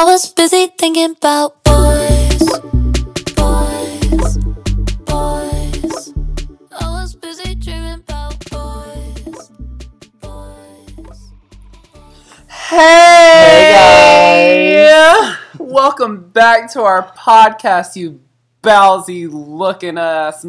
I was busy thinking about boys, boys, boys. I was busy dreaming about boys, boys. Hey, Welcome back to our podcast, you bowsy looking ass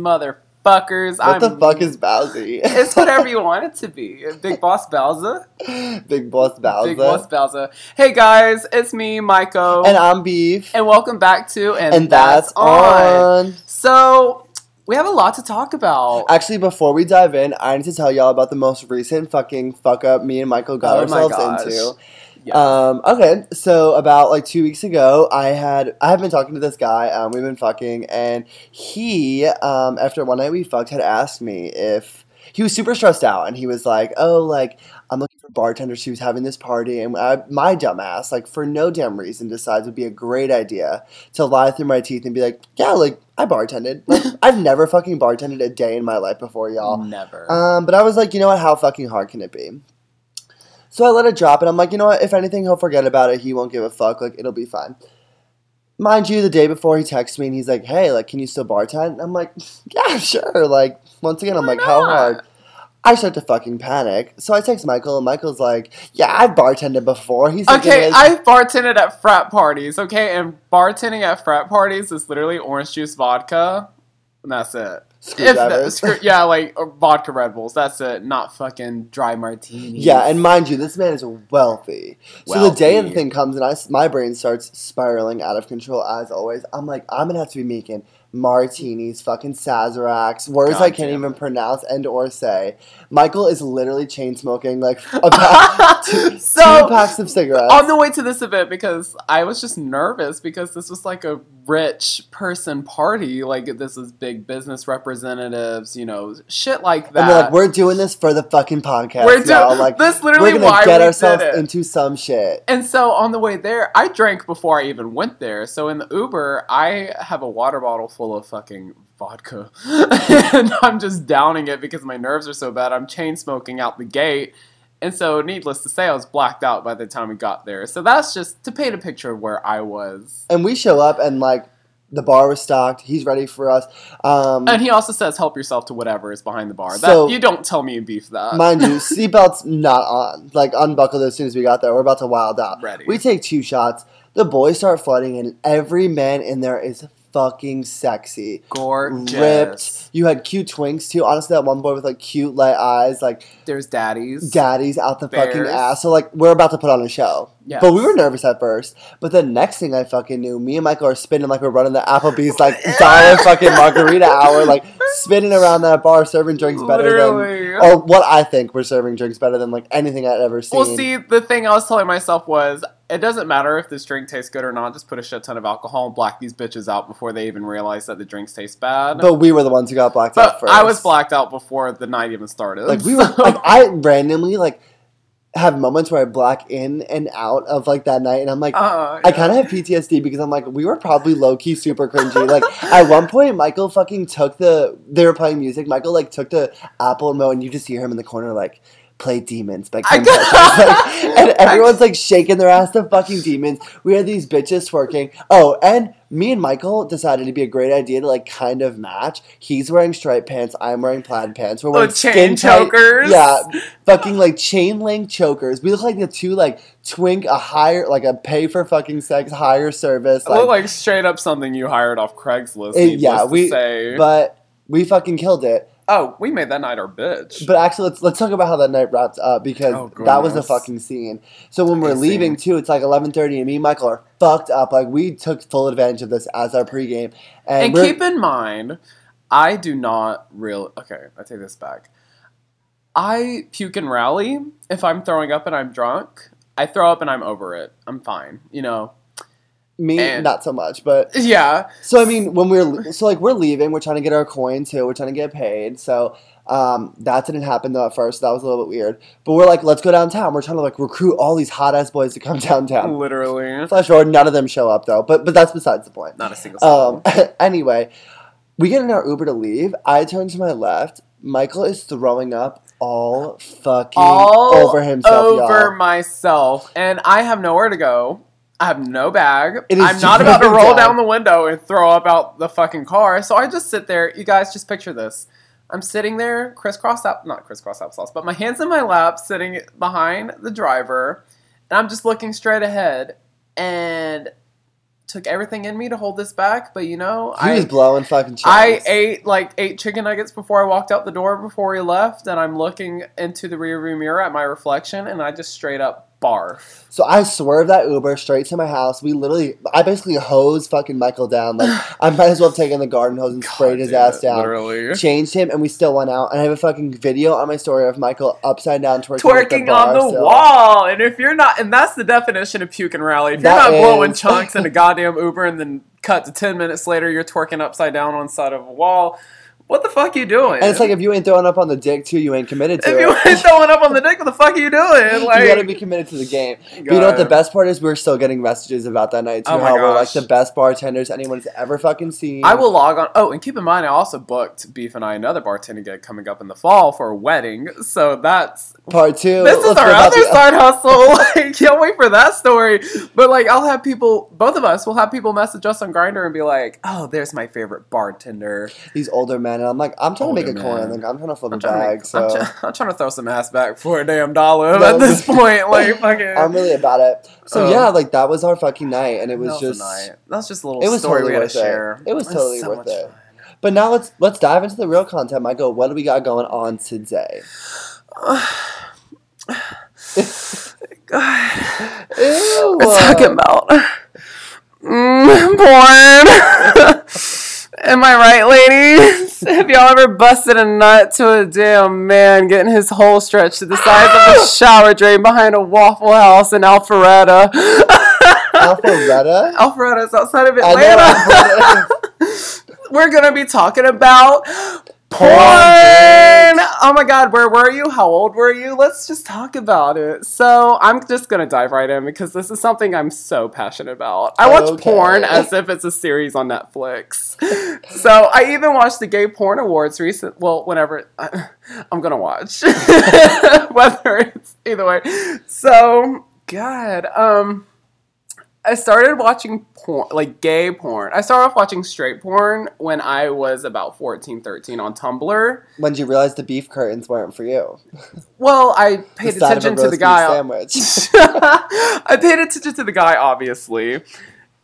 motherfuckers. What the fuck is Bowsy? It's whatever you want it to be. Big Boss Bowser. Big Boss Bowser. Big Boss Bowser. Hey guys, it's me, Micoo. And I'm Beef. And welcome back to And, And that's on. So, we have a lot to talk about. Actually, before we dive in, I need to tell y'all about the most recent fucking fuck up me and Michael got Oh ourselves into. Yes. Um, okay, so about like two weeks ago, I had I have been talking to this guy. Um, we've been fucking, and he, um, after one night we fucked, had asked me if he was super stressed out, and he was like, "Oh, like I'm looking for bartenders." She was having this party, and I, my dumbass, like for no damn reason, decides it would be a great idea to lie through my teeth and be like, "Yeah, like I bartended. Like, I've never fucking bartended a day in my life before, y'all." Never. Um, but I was like, you know what? How fucking hard can it be? So I let it drop, and I'm like, you know what? If anything, he'll forget about it. He won't give a fuck. Like, it'll be fine. Mind you, the day before he texts me and he's like, hey, like, can you still bartend? And I'm like, yeah, sure. Like, once again, I'm Why like, how hard? I start to fucking panic. So I text Michael, and Michael's like, yeah, I've bartended before. He's thinking, Okay, like, I've bartended at frat parties, okay? And bartending at frat parties is literally orange juice vodka. And that's it. That, yeah, like or vodka Red Bulls. That's it. Not fucking dry martinis. Yeah, and mind you, this man is wealthy. So the day of the thing comes, and I, my brain starts spiraling out of control as always. I'm like, I'm gonna have to be making martinis, fucking Sazeracs, words God I can't even it. pronounce and or say. Michael is literally chain smoking like a pack, two, So, two packs of cigarettes. on the way to this event because I was just nervous because this was like a rich person party. Like this was big business representatives, you know, shit like that. and they're like, we're doing this for the fucking podcast. We're do- y'all. like that's literally we're gonna get we ourselves into some shit. And so on the way there, I drank before I even went there. So in the Uber, I have a water bottle full of fucking vodka. and I'm just downing it because my nerves are so bad. I'm chain smoking out the gate. And so, needless to say, I was blacked out by the time we got there. So that's just to paint a picture of where I was. And we show up, and like the bar was stocked. He's ready for us. Um, And he also says, help yourself to whatever is behind the bar. So- that, you don't tell me beef that. Mind you, seatbelts not on. Like unbuckled as soon as we got there. We're about to wild out. Ready. We take two shots. The boys start flooding, and every man in there is fucking sexy, Gorgeous. ripped. You had cute twinks too. Honestly, that one boy with like cute light eyes, like There's daddies. daddies out the fucking ass. So like we're about to put on a show. Yes. But we were nervous at first. But the next thing I fucking knew, me and Michael are spinning like we're running the Applebee's like dollar fucking margarita hour, like spinning around that bar, serving drinks better Literally. than, or what I think we're serving drinks better than like anything I'd ever seen. Well, see, the thing I was telling myself was, it doesn't matter if this drink tastes good or not. Just put a shit ton of alcohol and black these bitches out before they even realize that the drinks taste bad. but we were the ones who got blacked But out first. I was blacked out before the night even started. Like we were, like I randomly like have moments where I black in and out of like that night, and I'm like, Uh, I kind of have PTSD because I'm like, we were probably low key super cringy. Like at one point, Michael fucking took the. They were playing music. Michael like took the Apple remote, and you just hear him in the corner like. Play demons by Kim Petras. Like, and everyone's like shaking their ass to fucking demons. We had these bitches twerking. Oh, and me and Michael decided it'd be a great idea to like kind of match. He's wearing striped pants. I'm wearing plaid pants. We're Oh, wearing chain skin tight- chokers? Yeah, fucking like chain link chokers. We look like the two like twink a higher like a pay for fucking sex higher service. I look Like, like straight up something you hired off Craigslist. it- yeah, to we say. but we fucking killed it. Oh, we made that night our bitch. But actually, let's let's talk about how that night wrapped up because Oh, that was a fucking scene. So when we're leaving too, it's like eleven thirty, and me and Michael are fucked up. Like we took full advantage of this as our pregame, and, and keep in mind, I do not real. Okay, I take this back. I puke and rally if I'm throwing up and I'm drunk. I throw up and I'm over it. I'm fine. You know. Me and- not so much, but Yeah. So I mean, when we're so like we're leaving, we're trying to get our coin too. We're trying to get paid. So um, that didn't happen though at first. That was a little bit weird. But we're like, let's go downtown. We're trying to like recruit all these hot ass boys to come downtown. Literally. Flash forward, none of them show up though. But but that's besides the point. Not a single. Um, anyway, we get in our Uber to leave. I turn to my left. Michael is throwing up all fucking all over himself, over y'all. myself, and I have nowhere to go. I have no bag. I'm not about to roll down. the window and throw up out the fucking car. So I just sit there. You guys just picture this. I'm sitting there, crisscross up, not crisscross applesauce, but my hands in my lap, sitting behind the driver, and I'm just looking straight ahead. And took everything in me to hold this back, but you know, He I was blowing fucking. I ate like eight chicken nuggets before I walked out the door before we left, and I'm looking into the rearview mirror at my reflection, and I just straight up barf. So I swerved that Uber straight to my house. We literally, I basically hosed fucking Michael down. Like I might as well have taken the garden hose and sprayed his God ass down. Literally. Changed him, and we still went out. And I have a fucking video on my story of Michael upside down twerking, at the on the still. wall, and if you're not, and that's the definition of puke and rally. If you're That not blowing chunks in a goddamn Uber, and then cut to ten minutes later, you're twerking upside down on side of a wall. What the fuck are you doing? And it's like if you ain't throwing up on the dick too, you ain't committed to if it. you ain't throwing up on the dick, what the fuck are you doing? Like, you gotta be committed to the game. But you know what the best part is? We're still getting messages about that night too. Oh how we're like the best bartenders anyone's ever fucking seen. I will log on. Oh, and keep in mind, I also booked Beef and I another bartending gig coming up in the fall for a wedding. So that's part two. this is our other the- side hustle. like, can't wait for that story. But like, I'll have people, both of us, will have people message us on Grindr and be like, "Oh, there's my favorite bartender." These older men, and I'm like, I'm trying to make a Older coin. Like I'm trying to flip a I'm to bag. make, so I'm, try- I'm trying to throw some ass back for a damn dollar No, at this point. Like, fucking. I'm really about it. So Um, yeah, like that was our fucking night, and it was that just. a night. That was just a little it was story totally we had worth to it. share. It was totally so worth it. fun. But now let's let's dive into the real content, Michael. What do we got going on today? Ew. We're talking about mm, porn. Am I right, ladies? Have y'all ever busted a nut to a damn man getting his hole stretched to the size of a shower drain behind a Waffle House in Alpharetta? Alpharetta. Alpharetta's outside of Atlanta. We're gonna be talking about porn. Porn, Oh my god, where were you? How old were you? Let's just talk about it. So I'm just gonna dive right in because this is something I'm so passionate about. I watch Okay. porn as if it's a series on Netflix. so I even watched the Gay Porn Awards recent. Well, whenever I, I'm gonna watch, whether it's either way. So God, um. I started watching porn, like gay porn. I started off watching straight porn when I was about 14, 13 on Tumblr. when did you realize the beef curtains weren't for you? Well, I paid The side of a attention to the guy. Sandwich. I paid attention to the guy, obviously.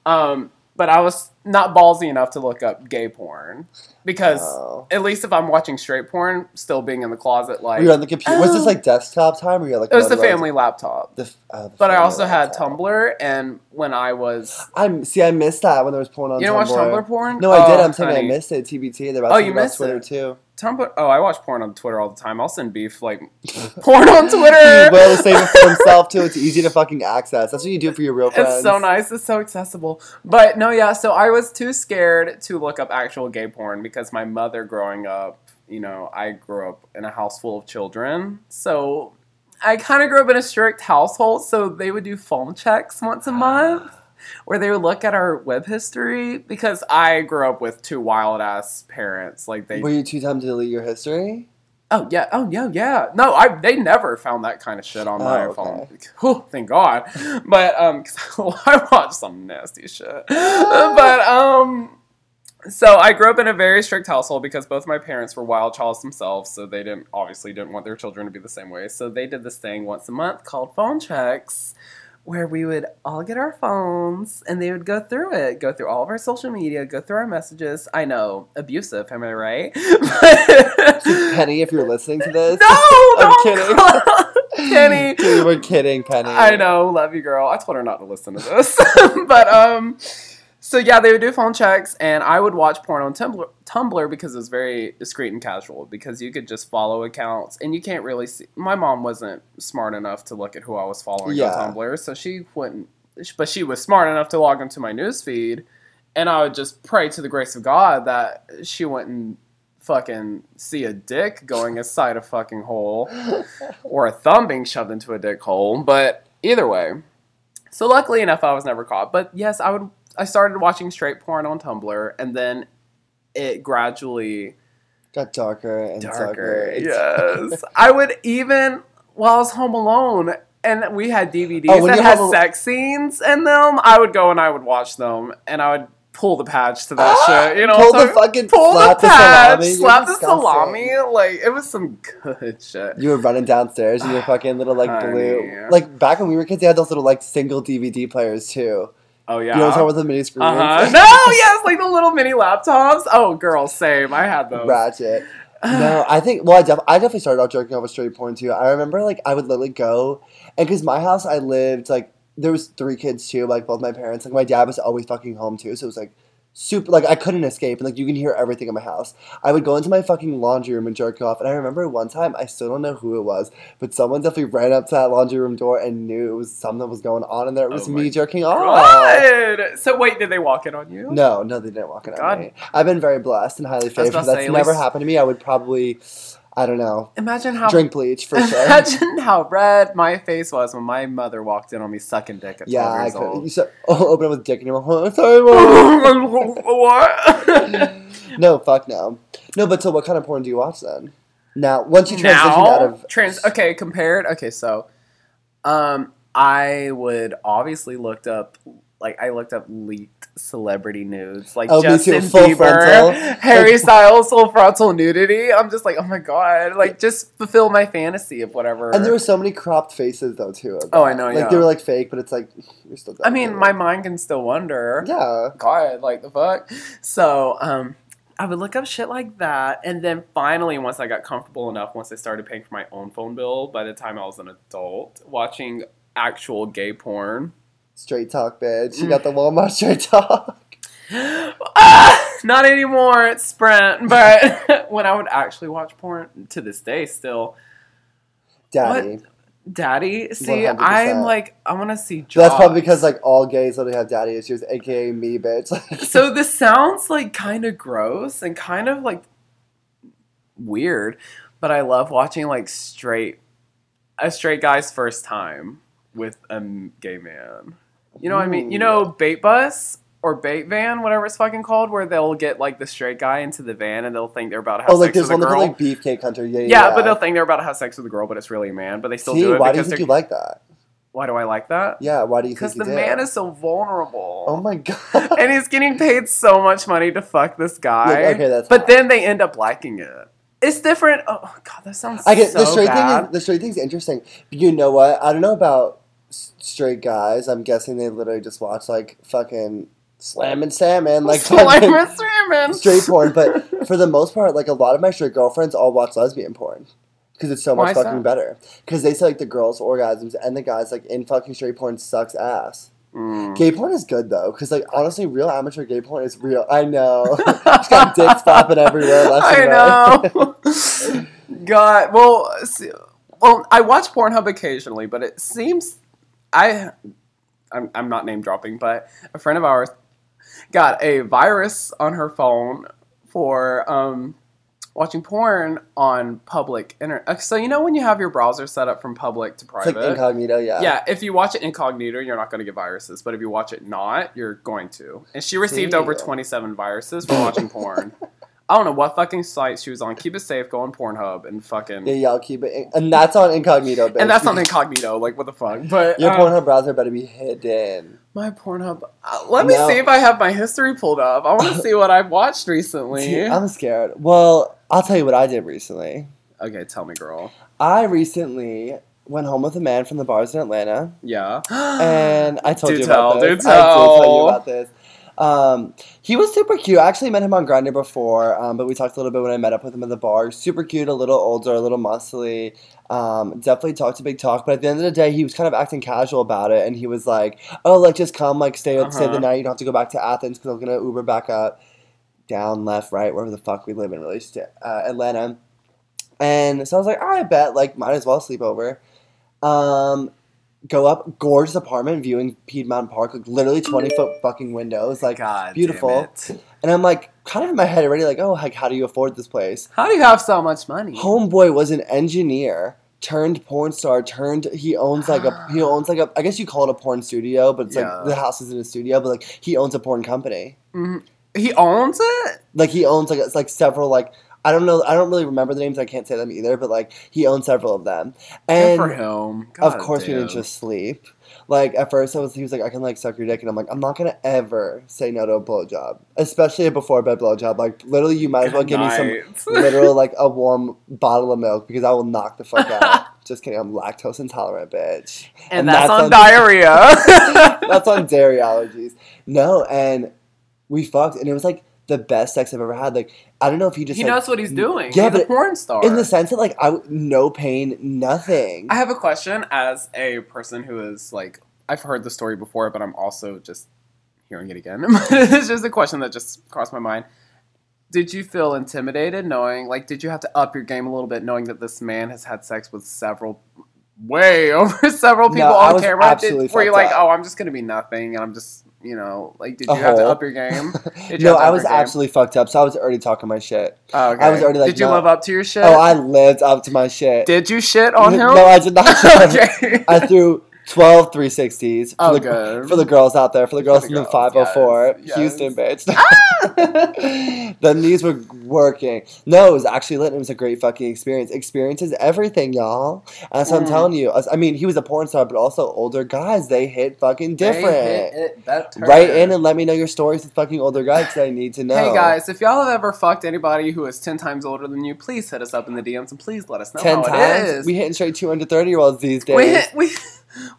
Um, but I was not ballsy enough to look up gay porn. Because Oh. at least if I'm watching straight porn, still being in the closet, like. Were you on the computer? Was this Oh. like desktop time, or you had like? it was the family laptop. The, oh, the But I also had. Tumblr, and when I was. I'm see. I missed that when there was porn on. You don't watch Tumblr. Tumblr porn? No, I did. Oh, I'm saying I missed it. TBT. They're about Oh, to you about missed Twitter it. too. Tumblr. Oh, I watch porn on Twitter all the time. I'll send beef like porn on Twitter. Will save it for himself too. It's easy to fucking access. That's what you do for your real friends. It's so nice. It's so accessible. But no, yeah. So I was too scared to look up actual gay porn because my mother, growing up, you know, I grew up in a house full of children. So I kind of grew up in a strict household. So they would do phone checks once a ah. month. Where they would look at our web history because I grew up with two wild ass parents. Like they Were you too time to delete your history? Oh yeah, oh yeah, yeah. No, I they never found that kind of shit on my Oh, phone. okay. Whew, thank God. But um, I watched some nasty shit. but um, so I grew up in a very strict household because both my parents were wild childs themselves, so they didn't obviously didn't want their children to be the same way. So they did this thing once a month called phone checks. Where we would all get our phones and they would go through it, go through all of our social media, go through our messages. I know, abusive, am I right? Penny, if you're listening to this, No, I'm kidding. Penny. Dude, we're kidding, Penny. I know, love you, girl. I told her not to listen to this, but um, so yeah, they would do phone checks, and I would watch porn on Tumblr, Tumblr because it was very discreet and casual. Because you could just follow accounts, and you can't really see. My mom wasn't smart enough to look at who I was following Yeah. on Tumblr, so she wouldn't. But she was smart enough to log into my newsfeed, and I would just pray to the grace of God that she wouldn't fucking see a dick going inside a fucking hole or a thumb being shoved into a dick hole. But either way, so luckily enough, I was never caught. But yes, I would. I started watching straight porn on Tumblr, and then it gradually Got darker and darker. darker. Yes, I would even while I was home alone. and we had DVDs Oh, that had sex scenes in them, I would go and I would watch them, and I would pull the patch to that shit. You know, Pull I'm the fucking pull slap the the patch, salami. Slap the salami. Like it was some good shit. You were running downstairs in your fucking little like blue. Like back when we were kids, they had those little like single DVD players too. Oh yeah. You know what I'm about with the mini screens? uh-huh. No, yes, like the little mini laptops. Oh, girl, same. I had those. Ratchet. No, I think. Well, I, def- I definitely started out jerking off with straight porn too. I remember like I would literally go, and because my house I lived like there was three kids too, like both my parents. Like my dad was always fucking home too, so it was like super. Like I couldn't escape, and like you can hear everything in my house. I would go into my fucking laundry room and jerk off, and I remember one time I still don't know who it was, but someone definitely ran up to that laundry room door and knew it was something was going on in there. It was Oh me jerking off. God. So wait, did they walk in on you? No, no, they didn't walk in on me. I've been very blessed and highly favored. That's never least- happened to me. I would probably, I don't know, Imagine how drink bleach for sure. Imagine how red my face was when my mother walked in on me sucking dick at 12 yeah, I years could. You old. said, oh, open up with dick and you're like, oh, sorry, what? no, fuck no. No, but so what kind of porn do you watch then? Now, once you transition out of trans. Okay, compared. Okay, so, um, I would obviously looked up. Like I looked up leaked celebrity nudes, like Oh, Justin Bieber, frontal. Harry Styles, full frontal nudity. I'm just like, oh my god, like just fulfill my fantasy of whatever. and there were so many cropped faces though too. Oh. I know, Like yeah. they were like fake, but it's like you're still. I mean, definitely- my mind can still wonder. yeah. God, like the fuck. So, um, I would look up shit like that, and then finally, once I got comfortable enough, once I started paying for my own phone bill, by the time I was an adult, watching actual gay porn. Straight talk, bitch. You Mm. got the Walmart straight talk. Ah, not anymore. It's Sprint, but when I would actually watch porn to this day, still, Daddy. Daddy. See, 100%. I'm like, I want to see. So that's probably because like all gays literally have daddy issues, aka me, bitch. so this sounds like kind of gross and kind of like weird, but I love watching like straight a straight guy's first time with a gay man. You know what I mean? You know bait bus or bait van, whatever it's fucking called, where they'll get like the straight guy into the van and they'll think they're about to have oh, like sex this with one a girl. like Beefcake Hunter. Yeah, yeah. yeah, but they'll think they're about to have sex with a girl, but it's really a man. But they still See, do it why do you because think they're. you like that? why do I like that? Yeah, why do you think Because you the do? man is so vulnerable. Oh my god. and he's getting paid so much money to fuck this guy. Like, okay, that's but fine. then they end up liking it. It's different. Oh god, that sounds. I get so the straight bad. thing. Is, the straight thing's interesting. But you know what? I don't know about straight guys. I'm guessing they literally just watch like fucking slamming salmon, like Slime fucking and salmon. straight porn. But for the most part, like a lot of my straight girlfriends all watch lesbian porn. Because it's so much is fucking that? better. Because they say like the girls' orgasms and the guys like in fucking straight porn sucks ass. Mm. Gay porn is good though, because like honestly, real amateur gay porn is real. I know. Just got dicks flopping everywhere. Left and I right. know. God, well, see, well, I watch Pornhub occasionally, but it seems I, I'm, I'm not name dropping, but a friend of ours got a virus on her phone for um, watching porn on public internet. So you know when you have your browser set up from public to private. like incognito, yeah. yeah, if you watch it incognito, you're not going to get viruses. But if you watch it not, you're going to. And she received See? over 27 viruses from watching porn. I don't know what fucking site she was on. Keep it safe. Go on Pornhub and fucking. Yeah, y'all keep it, in- and that's on incognito, bitch. and that's not incognito. Like what the fuck? But Your um, Pornhub browser better be hidden. my Pornhub. Uh, let me No. see if I have my history pulled up. I want to see what I've watched recently. I'm scared. Well, I'll tell you what I did recently. okay, tell me, girl. I recently went home with a man from the bars in Atlanta, Yeah. and I told Do you tell, about do this. I did tell tell. you about this. Um, he was super cute. I actually met him on Grindr before, um, but we talked a little bit when I met up with him at the bar. Super cute, a little older, a little muscly. Um, definitely talked a big talk, but at the end of the day, he was kind of acting casual about it, and he was like, "Oh, like just come, like stay, stay the Uh-huh. night. You don't have to go back to Athens because I'm gonna Uber back up, down, left, right, wherever the fuck we live in really, uh, Atlanta." And so I was like, "I bet, like, might as well sleep over." Um, go up, gorgeous apartment, viewing Piedmont Park, like literally twenty foot fucking windows, like God, beautiful. And I'm like, kind of in my head already, like, oh, like, how do you afford this place? How do you have so much money? Homeboy was an engineer turned porn star. Turned he owns like a he owns like a I guess you call it a porn studio, but it's Yeah. like the house isn't a studio, but like he owns a porn company. Mhm. He owns it. Like he owns like it's like several like I don't know. I don't really remember the names. I can't say them either. But like, he owns several of them, Good and for him. of God course we didn't just sleep. Like at first, I was he was like, I can like suck your dick, and I'm like, I'm not gonna ever say no to a blowjob, especially a before bed blowjob. Like literally, you might as well Good give me some literal like a warm bottle of milk because I will knock the fuck out. Just kidding, I'm lactose intolerant, bitch. and, and that's, that's on on- diarrhea. That's on dairy allergies. No, and we fucked, and it was like the best sex I've ever had. Like I don't know if he just he like, knows what he's doing. Yeah, he's a but porn star. in the sense that like I no pain, nothing. I have a question as a person who is like I've heard the story before, but I'm also just hearing it again. it's just a question that just crossed my mind. Did you feel intimidated knowing like did you have to up your game a little bit knowing that this man has had sex with several way over several people No, on camera? absolutely Did, were you like, up. "Oh, I'm just going to be nothing and I'm just, you know, like did A you have to uh-huh. up your game?" No, I was absolutely fucked up. So I was already talking my shit. Oh, okay. I was already like, Did you no. live up to your oh, shit? Oh, I lived up to my shit. Did you shit on him? No, I did not. okay. I threw 12 360s for, Oh, the, good. for the girls out there, for the girls the in the girls, 504. yes, Houston, yes. bitch. the knees were working. No, it was actually lit. It was a great fucking experience. Experience is everything, y'all. And that's what I'm Mm. telling you. I mean, he was a porn star, but also older guys, they hit fucking different. Write in and let me know your stories with fucking older guys because I need to know. Hey guys, if y'all have ever fucked anybody who is ten times older than you, please hit us up in the DMs and please let us know 10 how times? We hitting straight 230 year olds these days. we hit, we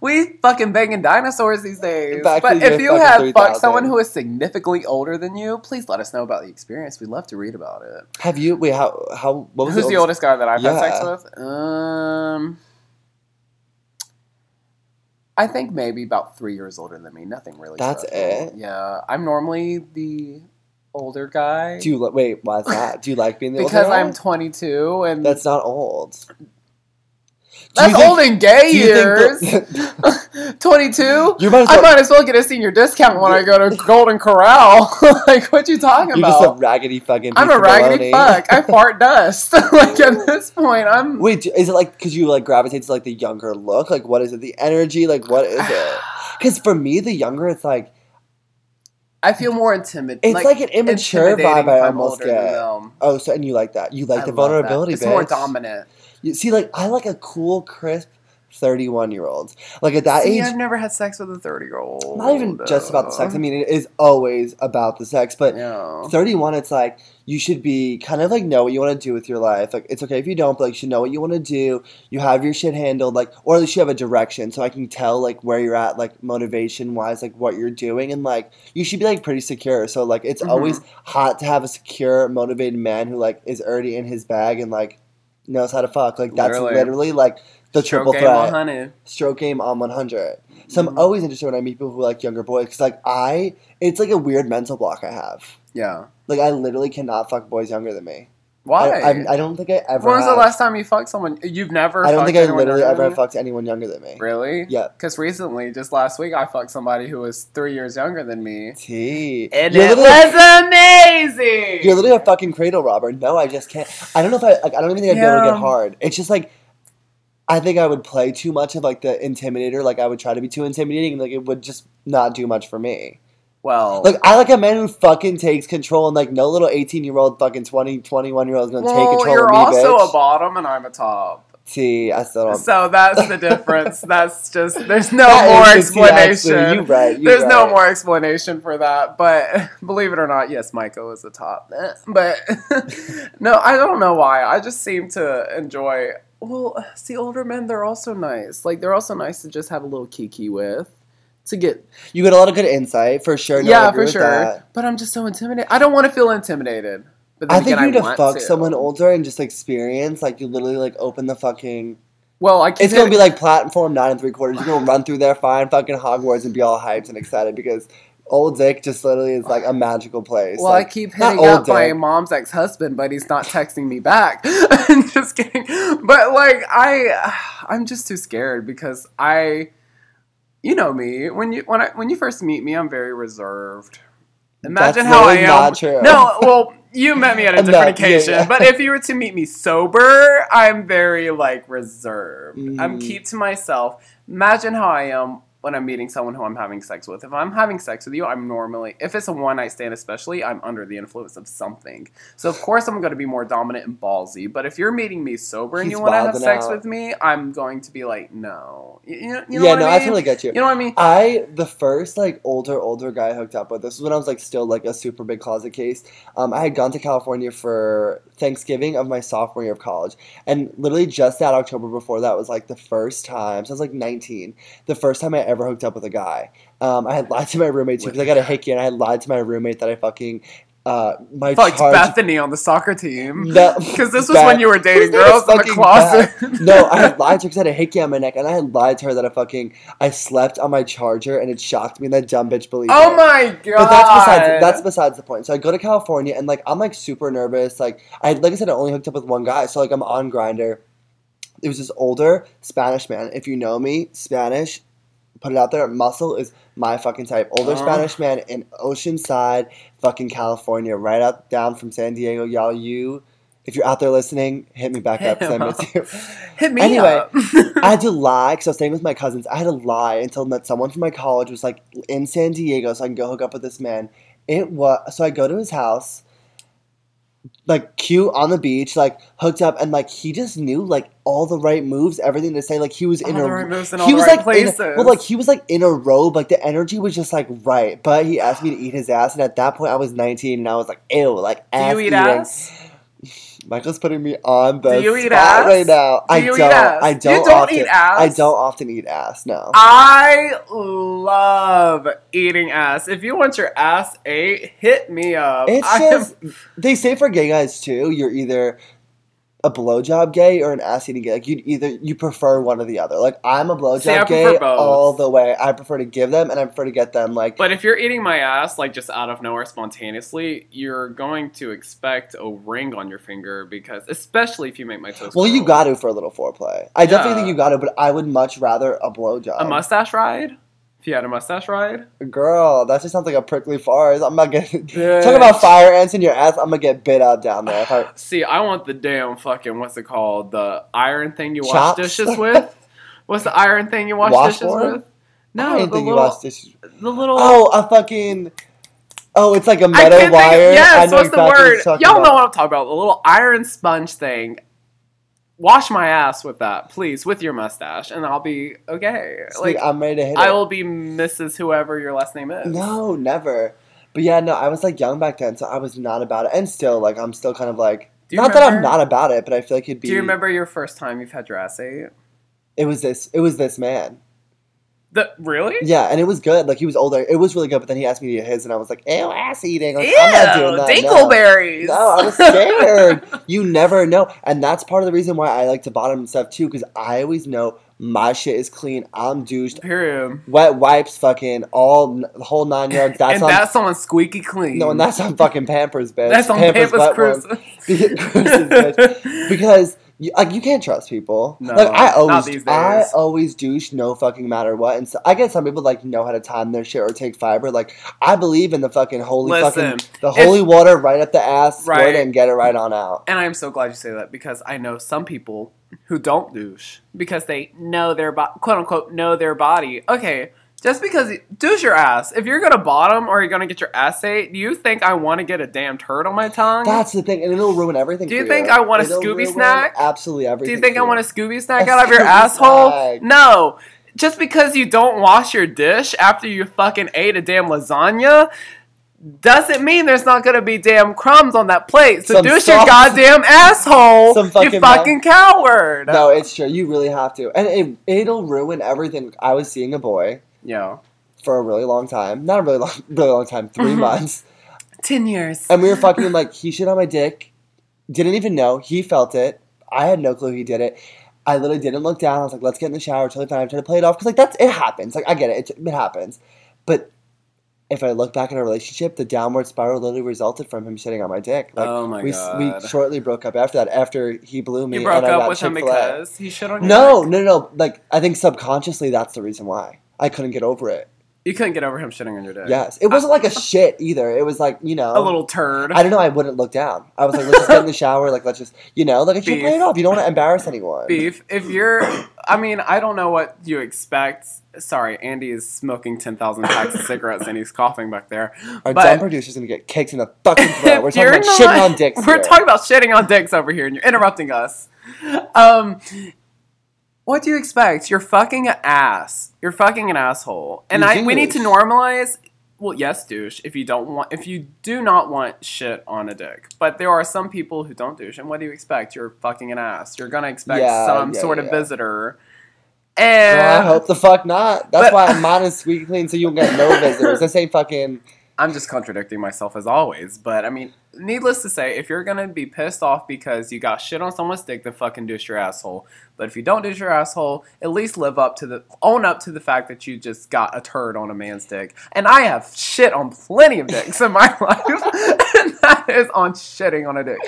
we fucking banging dinosaurs these days. Back but if you have 3000. fucked someone who is significantly older than you, please let us know about the experience. We'd love to read about it. Have you? Wait, how? How? What was Who's the oldest guy that I've had sex with? Um, I think maybe about three years older than me. Nothing really. That's special. it? Yeah, I'm normally the older guy. Do you li- wait? Why is that? Do you like being the older because guy? I'm 22 and That's not old. That's think- old in gay years. 22. You might as I might as well get a senior discount when I go to Golden Corral. like, what you talking about? You're just a raggedy fucking. I'm a raggedy fuck. I fart dust. like at this point, I'm. Wait, is it like because you like gravitate to like the younger look? Like, what is it? The energy? Like, what is it? Because for me, the younger, it's like I feel more intimidated. it's like, an immature vibe. I almost get. Oh, so and you like that? You like I the love that. vulnerability? It's more dominant. You see, like I like a cool, crisp, thirty-one-year-old. Like at that See, age, I've never had sex with a 30 year old. not even just about the sex. I mean, it is always about the sex, but yeah. 31 it's like you should be kind of like know what you want to do with your life like it's okay if you don't but like you should know what you want to do you have your shit handled like or at least you have a direction so i can tell like where you're at like motivation wise like what you're doing and like you should be like pretty secure so like it's Mhm. always hot to have a secure motivated man who like is already in his bag and like knows how to fuck like that's Literally. literally like the triple Stroke game threat 100. stroke game on 100 so i'm Mhm. always interested when i meet people who like younger boys because like i it's like a weird mental block i have Yeah. like I literally cannot fuck boys younger than me. Why? I, I, I don't think I ever. when was the have. last time you fucked someone? You've never. I don't think I literally ever fucked anyone younger than me. Really? Yeah. Because recently, just last week, I fucked somebody who was three years younger than me, T. and you're it was amazing. you're literally a fucking cradle robber. No, I just can't. I don't know if I. Like, I don't even think I'd be able to get hard. It's just like. I think I would play too much of like the intimidator. Like I would try to be too intimidating. Like it would just not do much for me. Well, Like I like a man who fucking takes control and like no little 18 year old fucking 20, 21 year old is gonna take well, control you're of me, also bitch. a bottom, and I'm a top. T. I still don't. So that's the difference. that's just there's no That more actually. explanation. You right. You There's no more explanation for that. But believe it or not, yes, Micoo is the top. But no, I don't know why. I just seem to enjoy. Well, see, older men, they're also nice. Like they're also nice to just have a little kiki with. To get You get a lot of good insight for sure. No, yeah, for sure. that. But I'm just so intimidated. I don't want to feel intimidated. But then I think again, you need to fuck someone older and just experience. Like you literally like open the fucking. Well, I It's gonna be like platform nine and three quarters. You're gonna run through there, find fucking Hogwarts, and be all hyped and excited because old Dick just literally is like a magical place. Well, like, I keep hitting up my mom's ex husband, but he's not texting me back. I'm just kidding. But like I, I'm just too scared because I, you know me. When you when I when you first meet me, I'm very reserved. Imagine That's how I am. not true. No, well, you met me at a different yeah, occasion. yeah. But if you were to meet me sober, I'm very like reserved. I'm Mm. keep to myself. Imagine how I am when I'm meeting someone who I'm having sex with. If I'm having sex with you, I'm normally, if it's a one night stand especially, I'm under the influence of something. So of course I'm going to be more dominant and ballsy. But if you're meeting me sober and He's you want to have sex out. with me, I'm going to be like, no. You, you know, you know yeah, no, I I, totally get you. You know what I mean? I the first like older older guy I hooked up with. This was when I was like still like a super big closet case. Um, I had gone to California for Thanksgiving of my sophomore year of college, and literally just that October before that was like the first time. So I was like nineteen. The first time I ever hooked up with a guy. Um, I had lied to my roommate too because I got a hickey, and I had lied to my roommate that I fucking uh my Fucked charge. Bethany on the soccer team. Because this was when you were dating girls in the fucking closet. no, I had lied to her because I had a hickey on my neck, and I had lied to her that I fucking I slept on my charger, and it shocked me. And that dumb bitch believed me. Oh it. my god! But that's besides that's besides the point. So I go to California, and like I'm like super nervous. Like I like I said, I only hooked up with one guy, so like I'm on Grindr. It was this older Spanish man. If you know me, Spanish, put it out there. Muscle is my fucking type. Older Oh. Spanish man in Oceanside, fucking California, right out down from San Diego. Y'all, you. If you're out there listening, hit me back up I miss you. Hit me Anyway, up. I had to lie because I was staying with my cousins. I had to lie and tell them that someone from my college was like in San Diego, so I can go hook up with this man. It was so I go to his house, like cute on the beach, like hooked up, and like he just knew like all the right moves, everything to say. Like he was in All a right in he was right like places. in, well, like he was like in a robe, like the energy was just like right. But he asked me to eat his ass, and at that point I was 19, and I was like, ew, like Do you eat eating. ass? Michael's putting me on the Do you eat spot ass? right now. I you don't. ass? I don't. You don't often, eat ass? I don't often eat ass. No. I love eating ass. If you want your ass ate, hit me up. It's I am- just they say for gay guys too. You're either a blowjob gay or an ass eating gay. Like you either you prefer one or the other. Like I'm a See, I blowjob prefer gay all the way. I prefer to give them and I prefer to get them. Like But if you're eating my ass like just out of nowhere spontaneously, you're going to expect a ring on your finger because, especially if you make my toes. well, you got to for a little foreplay. I definitely think you got to, but I would much rather a blowjob. a mustache ride. If you had a mustache ride, Girl, that just sounds like a prickly fart. I'm not getting. Bitch. Talk about fire ants in your ass. I'm gonna get bit up down there. I, see, I want the damn fucking what's it called? The iron thing you wash Chops? dishes with. What's the iron thing you wash dishes Washboard? with? No, the little, the little. Oh, a fucking. Oh, it's like a metal wire. think. Yes, what's the word? Y'all know about. what I'm talking about. The little iron sponge thing. Wash my ass with that, please, with your mustache, and I'll be okay. Like I'm ready to hit I it. will be Mrs. Whoever your last name is. No, never. But yeah, no, I was like young back then, so I was not about it, and still, like, I'm still kind of like, not that I'm not about it, but I feel like it'd be. Do you remember your first time you've had your ass ate? It was this. It was this man. The really? Yeah, and it was good. Like he was older. It was really good. But then he asked me to eat his, and I was like, "Ew, ass eating." Like, I'm not doing that. Dingleberries. No, I was scared. you never know, and that's part of the reason why I like to bottom and stuff too, because I always know my shit is clean. I'm douched. Period. Wet wipes, fucking all the whole nine yards. That's and on. that's on squeaky clean. no, and that's on fucking Pampers, bitch. that's on Pampers. Cruises, bitch. Because you, like you can't trust people. No, like I not always, I always douche no fucking matter what. And so I get some people like know how to time their shit or take fiber. Like I believe in the fucking holy Listen, fucking the if- holy water right up the ass, Right. and get it right on out. And I am so glad you say that because I know some people who don't douche because they know their bo- quote unquote know their body. Okay, just because douche your ass. If you're gonna bottom or you're gonna get your ass ate, do you think I want to get a damn turd on my tongue? That's the thing, and it'll ruin everything. Do you think I want a It'll Scooby snack? Absolutely everything. do you think I for want a Scooby snack A out of your asshole? snack. No. Just because you don't wash your dish after you fucking ate a damn lasagna doesn't mean there's not gonna be damn crumbs on that plate. So Some douche your goddamn asshole, Some you fucking fucking coward. No, it's true. You really have to, and it it'll ruin everything. I was seeing a boy Yo. for a really long time, not a really long, really long time, 3 Mhm. months, Ten years. and we were fucking like he shit on my dick, didn't even know he felt it. I had no clue he did it. I literally didn't look down. I was like, "Let's get in the shower." Totally fine. I'm trying to play it off because like that's it happens. Like I get it. It, it happens, but. If I look back at our relationship, the downward spiral literally resulted from him shitting on my dick. Like, oh my we, god. we shortly broke up after that. After he blew me, you broke and I up with him Chick-fil-A. because he shit on your No, dick? no, no. Like I think subconsciously that's the reason why I couldn't get over it. You couldn't get over him shitting on your dick. Yes, it wasn't like a shit either. It was like you know A little turd. I don't know. I wouldn't look down. I was like, let's just get in the shower. Like, let's just, you know, like, I should Beef. play it off. You don't want to embarrass anyone. beef. If you're, I mean, I don't know what you expect. Sorry, Andy is smoking ten thousand packs of cigarettes and he's coughing back there. Our but- dumb producer's gonna get kicked in the fucking throat. We're talking about not- shitting on dicks. We're here. talking about shitting on dicks over here, and you're interrupting us. Um, what do you expect? You're fucking an ass. You're fucking an asshole, and I we need to normalize. Well, yes, douche. If you don't want, if you do not want shit on a dick, but there are some people who don't douche, and what do you expect? You're fucking an ass. You're gonna expect Yeah, some yeah, sort of yeah. visitor. And Well, I hope the fuck not. That's But- why mine is squeaky clean, so you don't get no visitors. This ain't fucking. I'm just contradicting myself as always, but I mean, needless to say, if you're gonna be pissed off because you got shit on someone's dick, then fucking douche your asshole. But if you don't douche your asshole, at least live up to the own up to the fact that you just got a turd on a man's dick. And I have shit on plenty of dicks in my life, and that is on shitting on a dick.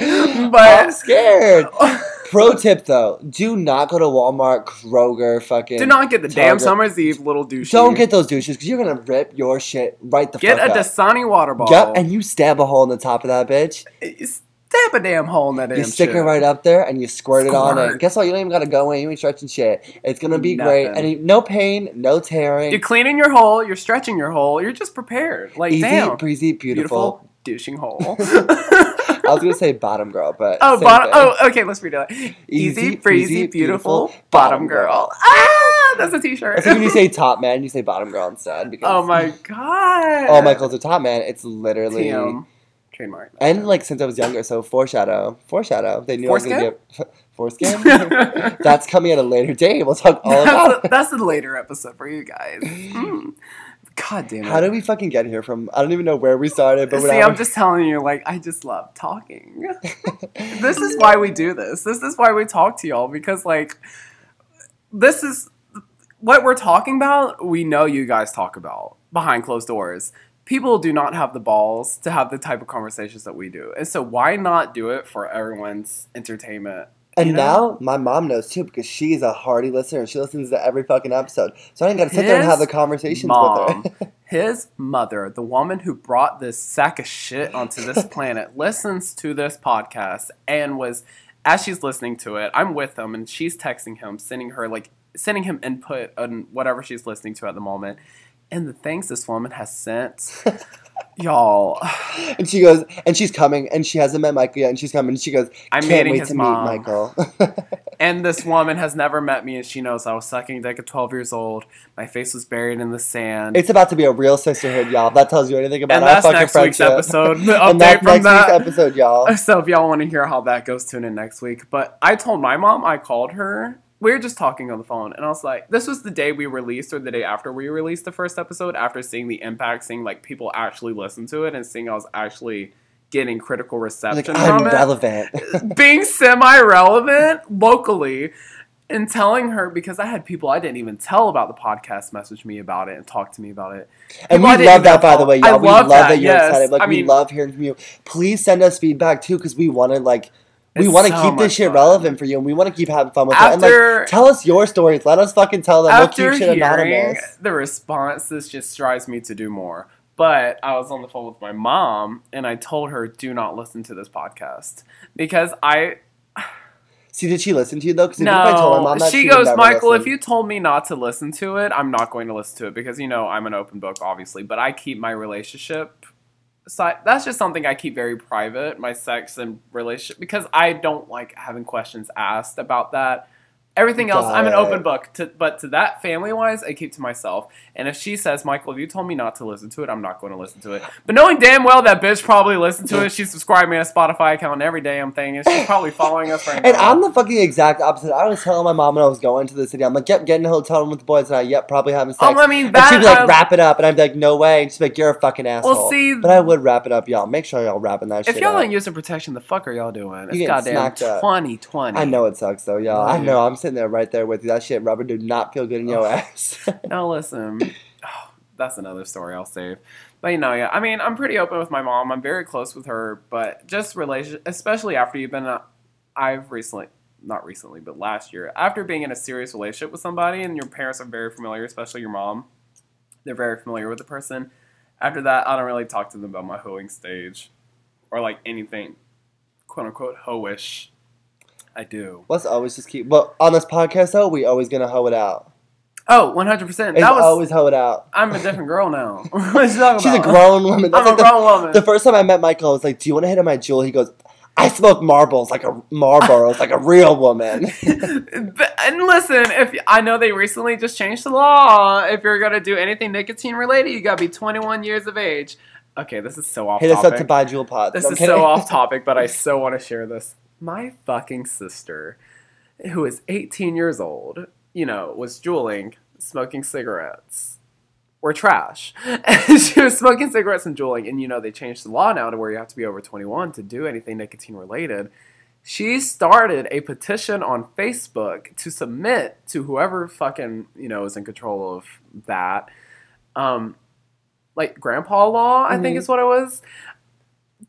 But I'm scared. Pro tip though: Do not go to Walmart, Kroger, fucking. do not get the damn summer's eve little douche. Don't get those douches because you're gonna rip your shit right the get fuck a up. Dasani water bottle. Yep, and you stab a hole in the top of that bitch. Uh, stab a damn hole in that damn You stick shit. it right up there and you squirt, it on Squirt. it. Guess what? You don't even gotta go in. You ain't stretching shit. It's gonna be great. Nothing. And you- no pain, no tearing. You're cleaning your hole. You're stretching your hole. You're just prepared. Like Easy, damn, breezy, beautiful. beautiful douching hole. I was gonna say bottom girl, but oh, bottom. thing. Oh, okay. Let's redo it. Easy, Easy, breezy, beautiful, beautiful, bottom girl. girl. Ah, that's a T-shirt. When you say top man, you say bottom girl instead. Because, oh my god. Oh, Michael's a top man. It's literally. TM. Trademark. And like since I was younger, so foreshadow, foreshadow. They knew I was gonna be a foreskin. that's, That's coming at a later date. We'll talk all about. a, that's a later episode for you guys. Mm. God damn it. How did we fucking get here from? I don't even know where we started, but See. I'm just telling you, like, I just love talking. this is why we do this. This is why we talk to y'all because, like, this is what we're talking about. We know you guys talk about behind closed doors. People do not have the balls to have the type of conversations that we do, and so why not do it for everyone's entertainment? And you know? now my mom knows too because she's a hardy listener and she listens to every fucking episode. So I ain't gotta sit there and have the conversations mom, with her. his mother, the woman who brought this sack of shit onto this planet, listens to this podcast and was, as she's listening to it, I'm with him and she's texting him, sending her like sending him input on whatever she's listening to at the moment. And the things this woman has sent, y'all, and she goes, and she's coming, and she hasn't met Michael yet, and she's coming, and she goes, I'm can't wait to mom. meet Michael. And this woman has never met me, and she knows I was sucking dick at 12 years old. My face was buried in the sand. it's about to be a real sisterhood, y'all. If that tells you anything about and our fucking next friendship. week's episode. And that's from next that. week's episode, y'all. So if y'all want to hear how that goes, tune in next week. But I told my mom, I called her. We were just talking on the phone, and I was like, "This was the day we released, or the day after we released the first episode. After seeing the impact, seeing like people actually listen to it, and seeing I was actually getting critical reception Like, I'm from it, relevant. being semi-relevant locally." And telling her because I had people I didn't even tell about the podcast message me about it and talk to me about it. And People we love that, by the way, I y'all. We love love that, that you're yes. excited. Like, I we mean- love hearing from you. Please send us feedback too, because we want to like. We want to so keep this shit fun. relevant for you, and we want to keep having fun with it. And like, tell us your stories. Let us fucking tell them. After we'll keep shit hearing anonymous. the response, this just drives me to do more. But I was on the phone with my mom, and I told her, "Do not listen to this podcast because I See, did she listen to you though? Because if I told my no." mom that, She would goes, "Michael, listen. if you told me not to listen to it, I'm not going to listen to it because you know I'm an open book, obviously. But I keep my relationship." Side. That's just something I keep very private, my sex and relationship, because I don't like having questions asked about that. Everything else, I'm an open book. To, but to that family wise, I keep to myself. And if she says, Michael, if you told me not to listen to it, I'm not going to listen to it. But knowing damn well that bitch probably listened to it, she subscribed me a Spotify account and every damn thing, and she's probably following us right And now. I'm the fucking exact opposite. I was telling my mom when I was going to the city, I'm like, yep, getting in a hotel room with the boys and I, Yep, probably having sex. Oh, I mean, and that. she'd be like, I- wrap it up. And I'd be like, no way. And she'd be like, you're a fucking asshole. Well, see- but I would wrap it up, y'all. Make sure y'all wrapping that if shit If y'all up. ain't using protection, the fuck are y'all doing? It's goddamn smacked up. 2020. I know it sucks though, y'all. I know. I'm sitting there right there with you. That shit rubber do not feel good in your ass. now listen. Oh, that's another story I'll save. But you know, yeah. I mean, I'm pretty open with my mom. I'm very close with her, but just relation, especially after you've been. A, I've recently, not recently, but last year, after being in a serious relationship with somebody, and your parents are very familiar, especially your mom. they're very familiar with the person. After that, I don't really talk to them about my hoeing stage or like anything quote unquote hoish. I do. Let's always just keep. But on this podcast, though, we always gonna hoe it out. Oh, 100%. It's That was. always hoe it out. I'm a different girl now. what She's a grown woman. I'm That's a like the- grown woman. The first time I met Michael, I was like, "Do you want to hit on my Juul?" He goes, "I smoke marbles like a Marlboros, like a real woman." But- and listen, if I know they recently just changed the law, if you're gonna do anything nicotine related, you gotta be 21 years of age. Okay, this is so off Hit us up to buy Juul pods. this I'm is kidding. so off topic, but I so want to share this. My fucking sister, who is 18 years old, you know, was juuling, smoking cigarettes. Were trash. And she was smoking cigarettes and juuling, and you know they changed the law now to where you have to be over 21 to do anything nicotine related. She started a petition on Facebook to submit to whoever fucking you know is in control of that, um, like grandpa law. I think Mhm. is what it was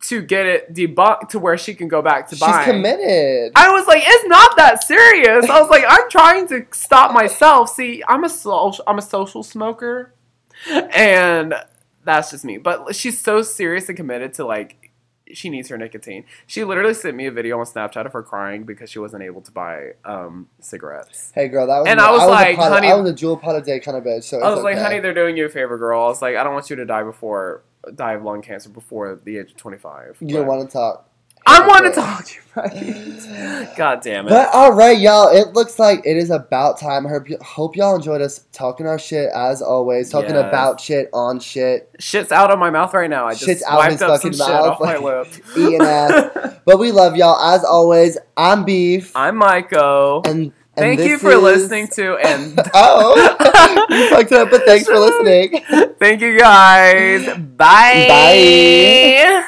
to get it debunked to where she can go back to She's buying. She's committed. I was like, it's not that serious. I was like, I'm trying to stop myself. See, I'm a social, I'm a social smoker, and that's just me. But she's so serious and committed to like, she needs her nicotine. She literally sent me a video on Snapchat of her crying because she wasn't able to buy um, cigarettes. Hey, girl, that was. And me. I was a like, pot- honey- I was a Juul pot a day kind of bitch. So I was like, honey, they're doing you a favor, girl. I was like, I don't want you to die before die of lung cancer before the age of 25. You don't want to talk. I want to talk to you, right? God damn it. But all right, y'all. It looks like it is about time. I hope, y'all enjoyed us talking our shit as always. Talking Yes. about shit on shit, Shit's out of my mouth right now. I just Shit's out wiped his up some shit mouth, off my lip. eating ass. But we love y'all as always. I'm Beef, I'm and, and Thank you for is- listening to and Oh, you fucked it up, but thanks for listening. thank you guys. Bye. Bye.